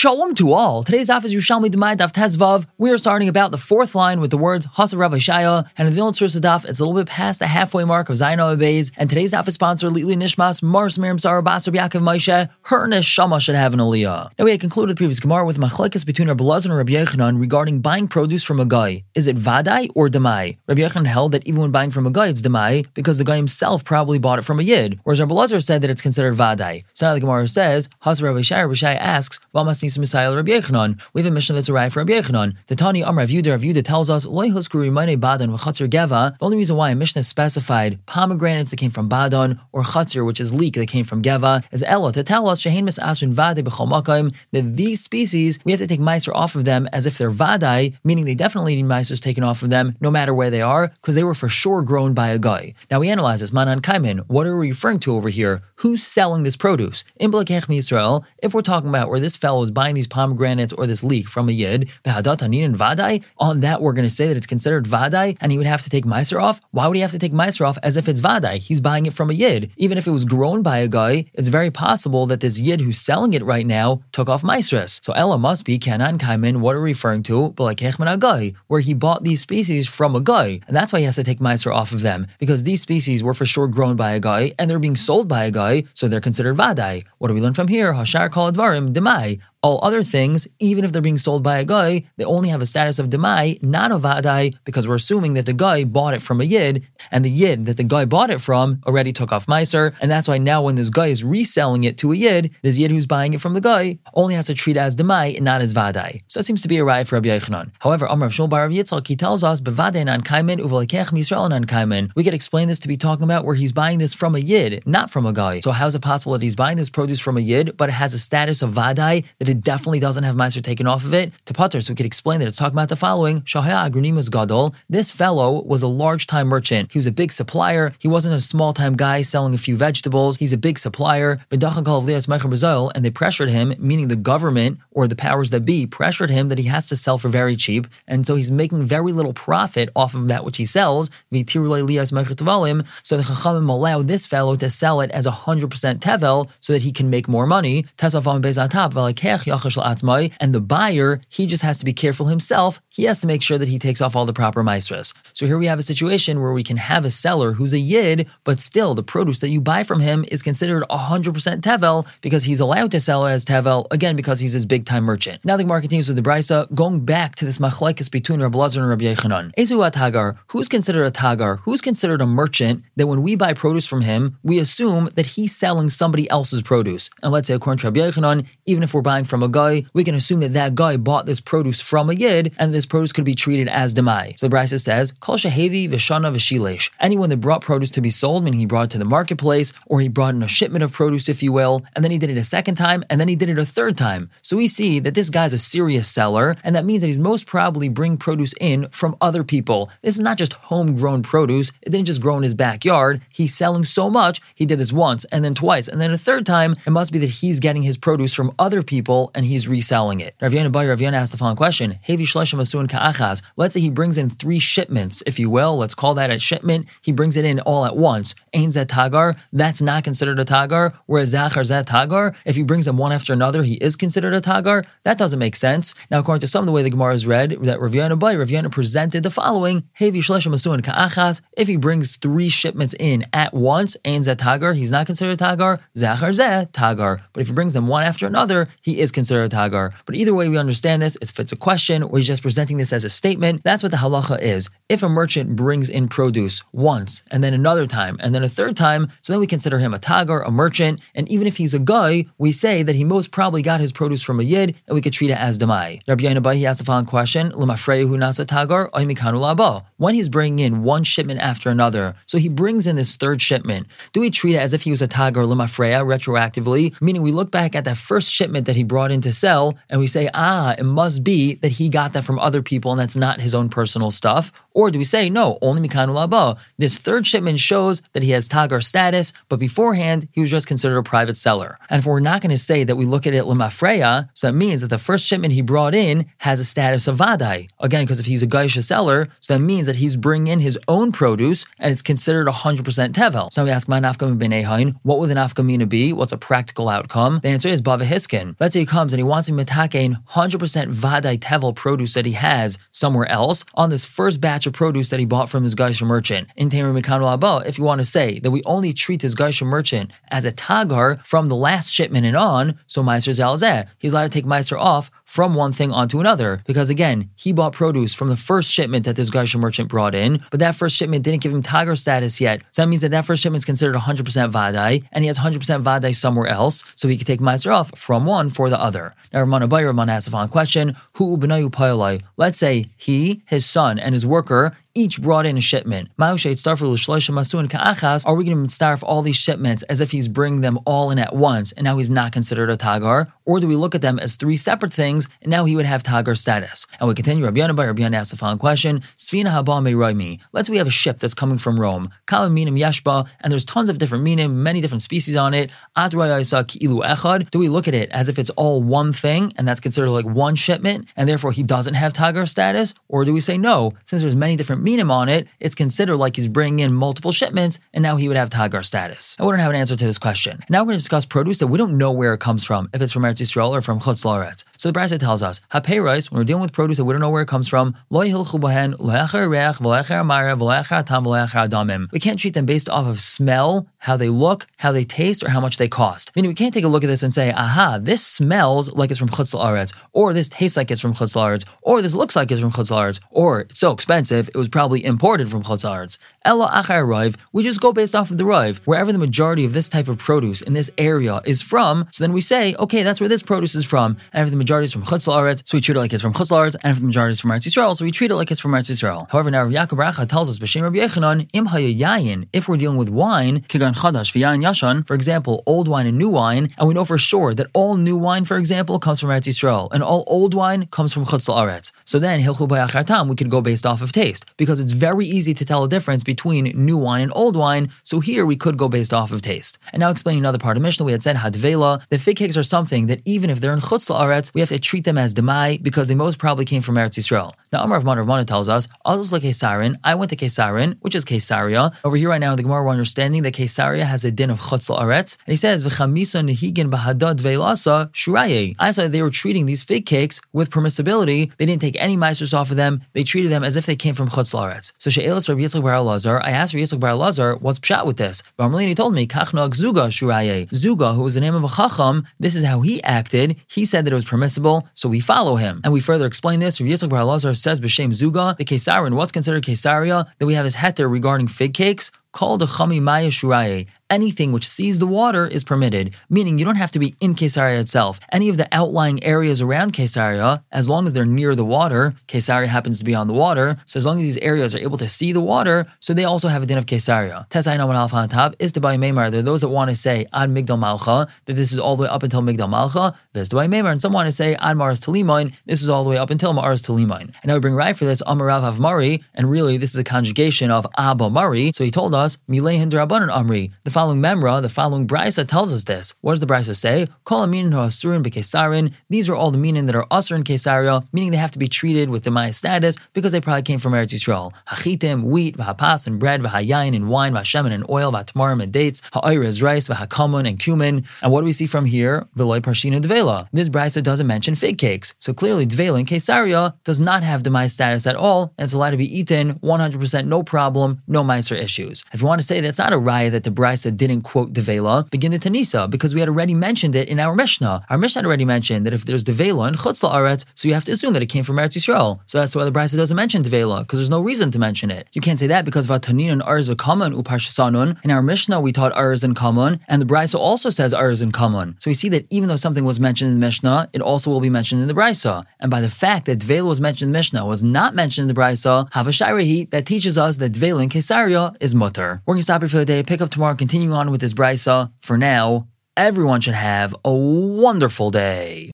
Shalom to all. Today's office is Yerushalmi Demai Daf Tezvav. We are starting about the fourth line with the words Hasav Rav Shaya, and in the old daf, it's a little bit past the halfway mark of Zayin Abayz. And today's daf is sponsored Lili Nishmas, Mars Miriam Sarah Basar Yaakov Moshe. Her neshama should have an aliyah. Now we had concluded the previous Gemara with machlekes between Rabbi Lazar and Rabbi Yochanan regarding buying produce from a guy. Is it vadai or demai? Rabbi Yochanan held that even when buying from a guy, it's demai because the guy himself probably bought it from a yid, whereas Rabbi Lazar said that it's considered vadai. So now the Gemara says Hasav Rav Shaya. Rabbi Shaya asks, Masnis Messiah Rabbi Yochanan. We have a mission that's arrived for Rabbi Yochanan. The Tani Amr Rav Yehuda Rav Yehuda tells us Badan Geva. The only reason why a Mishnah specified pomegranates that came from Badan or Chatzir, which is leek that came from Geva, is Ella to tell us Shehin Mis Asrin Vade B'Chol that these species we have to take meiser off of them as if they're Vadai, meaning they definitely need meisers taken off of them no matter where they are because they were for sure grown by a guy. Now we analyze this Manan Kaimin. What are we referring to over here? Who's selling this produce? In Israel, if we're talking about where this fellow is buying these pomegranates or this leek from a yid, vadai, on that we're going to say that it's considered vadai and he would have to take meiser off. Why would he have to take meiser off as if it's vadai? He's buying it from a yid. Even if it was grown by a guy, it's very possible that this yid who's selling it right now took off meisres. So Ella must be Kanan Kaiman, what are we referring to? But like a guy, where he bought these species from a guy. And that's why he has to take meiser off of them, because these species were for sure grown by a guy and they're being sold by a guy, so they're considered vadai. What do we learn from here? Hashar kol advarim demai. All other things, even if they're being sold by a guy, they only have a status of demai, not of vadai, because we're assuming that the guy bought it from a yid, and the yid that the guy bought it from already took off meiser, and that's why now when this guy is reselling it to a yid, this yid who's buying it from the guy only has to treat it as demai and not as vadai. So it seems to be a right for Rabbi Yochanan. However, Amr Shul Bar Yitzchak, he tells us, nan kaimen nan kaimen. We could explain this to be talking about where he's buying this from a yid, not from a guy. So how is it possible that he's buying this produce from a yid, but it has a status of vadai that it definitely doesn't have Meiser taken off of it to Putter. So we could explain that it's talking about the following Shahaya Agronimus Gadol. This fellow was a large time merchant. He was a big supplier. He wasn't a small time guy selling a few vegetables. He's a big supplier. And they pressured him, meaning the government or the powers that be pressured him that he has to sell for very cheap. And so he's making very little profit off of that which he sells. So the Chachamim allow this fellow to sell it as 100% tevel so that he can make more money and the buyer, he just has to be careful himself. He has to make sure that he takes off all the proper maestras. So here we have a situation where we can have a seller who's a yid, but still the produce that you buy from him is considered 100% tevel because he's allowed to sell as tevel, again, because he's his big time merchant. Now the Gemara continues with the Brisa, going back to this machlekes between Rabbi Lazar and Rabbi Yochanan. Ezu a tagar, who's considered a tagar? Who's considered a merchant that when we buy produce from him, we assume that he's selling somebody else's produce? And let's say according to Rabbi Yochanan, even if we're buying from a guy, we can assume that that guy bought this produce from a yid, and this produce could be treated as demai. So the Brisa says, Kol shehevi v'shana v'shilesh. Anyone that brought produce to be sold, meaning he brought it to the marketplace, or he brought in a shipment of produce, if you will, and then he did it a second time, and then he did it a third time. So we see that this guy's a serious seller, and that means that he's most probably bring produce in from other people. This is not just homegrown produce. It didn't just grow in his backyard. He's selling so much, he did this once, and then twice, and then a third time. It must be that he's getting his produce from other people, and he's reselling it. Rav Yana Rav asked the following question: Ka'achaz. Let's say he brings in three shipments, if you will. Let's call that a shipment. He brings it in all at once. Ain zet tagar. That's not considered a tagar. Whereas zachar zet tagar, if he brings them one after another, he is considered a tagar. That doesn't make sense. Now, according to some of the way the Gemara is read, that Rav Yana Rav Yana presented the following: Hevi shleshim asun ka'achaz. If he brings three shipments in at once, ain zet tagar, he's not considered a tagar. Zachar zet tagar. But if he brings them one after another, he is considered a tagar. But either way we understand this, it's a question or he's just presenting this as a statement, that's what the halacha is. If a merchant brings in produce once and then another time and then a third time, so then we consider him a tagar, a merchant, and even if he's a guy, we say that he most probably got his produce from a yid and we could treat it as demai. Rabbi Yainabai, he asked the following question, nasa tagar, when he's bringing in one shipment after another, so he brings in this third shipment, do we treat it as if he was a tagar lemafreya retroactively? Meaning we look back at that first shipment that he brought in to sell and we say, ah, it must be that he got that from other people and that's not his own personal stuff? Or do we say, no, only Mikan Laba? This third shipment shows that he has Tagar status, but beforehand, he was just considered a private seller. And if we're not going to say that we look at it Lemafreya, so that means that the first shipment he brought in has a status of Vadai. Again, because if he's a Gaisha seller, so that means that he's bringing in his own produce and it's considered 100% Tevel. So we ask, my nafkam ben what would the nafkamina be? What's a practical outcome? The answer is Bava Hiskin. Let's say he comes and he wants to mitakein 100% Vadai Tevel produce that he has somewhere else on this first batch of produce that he bought from his Gaisha merchant. In Tamer Mikan if you want to say that we only treat this Gaisha merchant as a Tagar from the last shipment and on, so Meister Zalzeh, he's allowed to take Meister off from one thing onto another. Because again, he bought produce from the first shipment that this Gaisha merchant brought in, but that first shipment didn't give him tagar status yet. So that means that that first shipment is considered 100% Vadai, and he has 100% Vadai somewhere else, so he can take Meister off from one for the other. Now, Ramana Bay, Ramana the following question Who Ubenayu? Let's say he, his son, and his worker each brought in a shipment. Are we going to starve all these shipments as if he's bringing them all in at once and now he's not considered a tagar? Or do we look at them as three separate things and now he would have tagar status? And we continue. Rabbi Yana by Rabbi Yana asks the following question: Svina haba me Let's we have a ship that's coming from Rome. Kama minim yashba, and there's tons of different minim, many different species on it. Do we look at it as if it's all one thing and that's considered like one shipment and therefore he doesn't have tagar status? Or do we say no, since there's many different minim on it, it's considered like he's bringing in multiple shipments, and now he would have Tagar status. I wouldn't have an answer to this question. Now we're going to discuss produce that we don't know where it comes from, if it's from Eretz Yisrael or from Chutz La'aretz. So the Brisa tells us, rice, when we're dealing with produce that we don't know where it comes from, we can't treat them based off of smell, how they look, how they taste, or how much they cost. Meaning we can't take a look at this and say, aha, this smells like it's from Chutz La'aretz, or this tastes like it's from Chutz La'aretz, or this looks like it's from Chutz La'aretz, or it's so expensive, it was probably imported from Chutz La'aretz. Ella Achar Rive, we just go based off of the Rive. Wherever the majority of this type of produce in this area is from, so then we say, okay, that's where this produce is from. And if the majority is from Chutz La'aretz, so we treat it like it's from Chutz La'aretz, and if the majority is from Eretz Yisrael, so we treat it like it's from Eretz Yisrael. However, now Rabbi Yaakov Racha tells us, B'Shem Rabbi Yochanan, Im Hayayin, if we're dealing with wine, Kigan Chadash V'Yayin Yashan, for example, old wine and new wine, and we know for sure that all new wine, for example, comes from Eretz Yisrael, and all old wine comes from Chutz La'aretz. So then, Hilchu Tam, we could go based off of taste, because it's very easy to tell a difference between new wine and old wine, so here we could go based off of taste. And now explaining another part of Mishnah, we had said Hadvela, the fig cakes are something that even if they're in Chutz La'aretz, we have to treat them as Demai, because they most probably came from Eretz Yisrael. Now, Amar of Mana tells us, Azaz like Kesarin, I went to Kesarin, which is Kesaria. Over here right now, the Gemara we're understanding that Kesaria has a din of Chutz La'aretz, and he says, V'chamisa nehigin bahadad ve'lasa shuraye. I saw they were treating these fig cakes with permissibility. They didn't take any meisters off of them. They treated them as if they came from Chutz La'aretz. So She'elas Rabbi Yitzchak Bar Lazar, I asked Rabbi Yitzchak Bar Lazar, what's pshat with this? Barmalini told me, Kachnog Zuga Shuraye. Zuga, who was the name of a Chacham, this is how he acted. He said that it was permissible, so we follow him. And we further explain this. Rabbi Yitzchak Bar says, B'Shem Zuga, the Kesarin, what's considered Kesaria, that we have his heter regarding fig cakes, called a Chami Maya Shuraye anything which sees the water is permitted, meaning you don't have to be in Caesarea itself. Any of the outlying areas around Caesarea, as long as they're near the water, Caesarea happens to be on the water, so as long as these areas are able to see the water, so they also have a din of Caesarea. Tesai Naman Alpha on top is to buy Maimar. There are those that want to say Ad Migdal Malcha, that this is all the way up until Migdal Malcha, Ves buy Maimar, and some want to say Ad Maras Talimain, this is all the way up until Maras Talimain. And now we bring right for this Amarav Avmari, and really this is a conjugation of Abba Mari, so he told Amri. The following memra, the following brisa tells us this. What does the brisa say? Kol asurin. These are all the meaning that are usr in Kesaria, meaning they have to be treated with the Maya status because they probably came from Eretz Yisrael. Hachitim, wheat, v'hapas, and bread, v'hayayin, and wine, v'hashemen, and oil, v'hatmarim, and dates, ha'ayr rice, v'hakamun, and cumin. And what do we see from here? V'loy parshina dvela. This brisa doesn't mention fig cakes. So clearly, dvela in Kesaria does not have the Maya status at all, and it's allowed to be eaten 100% no problem, no Meiser issues. If you want to say that's not a raya that the brisa didn't quote Devela, begin the Tanisa, because we had already mentioned it in our Mishnah. Our Mishnah had already mentioned that if there's Devela in Chutz La'aretz, so you have to assume that it came from Eretz Yisrael. So that's why the Brisa doesn't mention Devela, because there's no reason to mention it. You can't say that because Vatanin and Arz Kaman Uparshasanun. In our Mishnah, we taught Arz and Kaman, and the Brisa also says Arz and Kaman. So we see that even though something was mentioned in the Mishnah, it also will be mentioned in the Brisa. And by the fact that Devela was mentioned in the Mishnah, was not mentioned in the Brisa, Havashayrahi, that teaches us that Devela in Kesaria is mutter. We're going to stop here for the day, pick up tomorrow, continue on with this brisa. Uh, for now, everyone should have a wonderful day.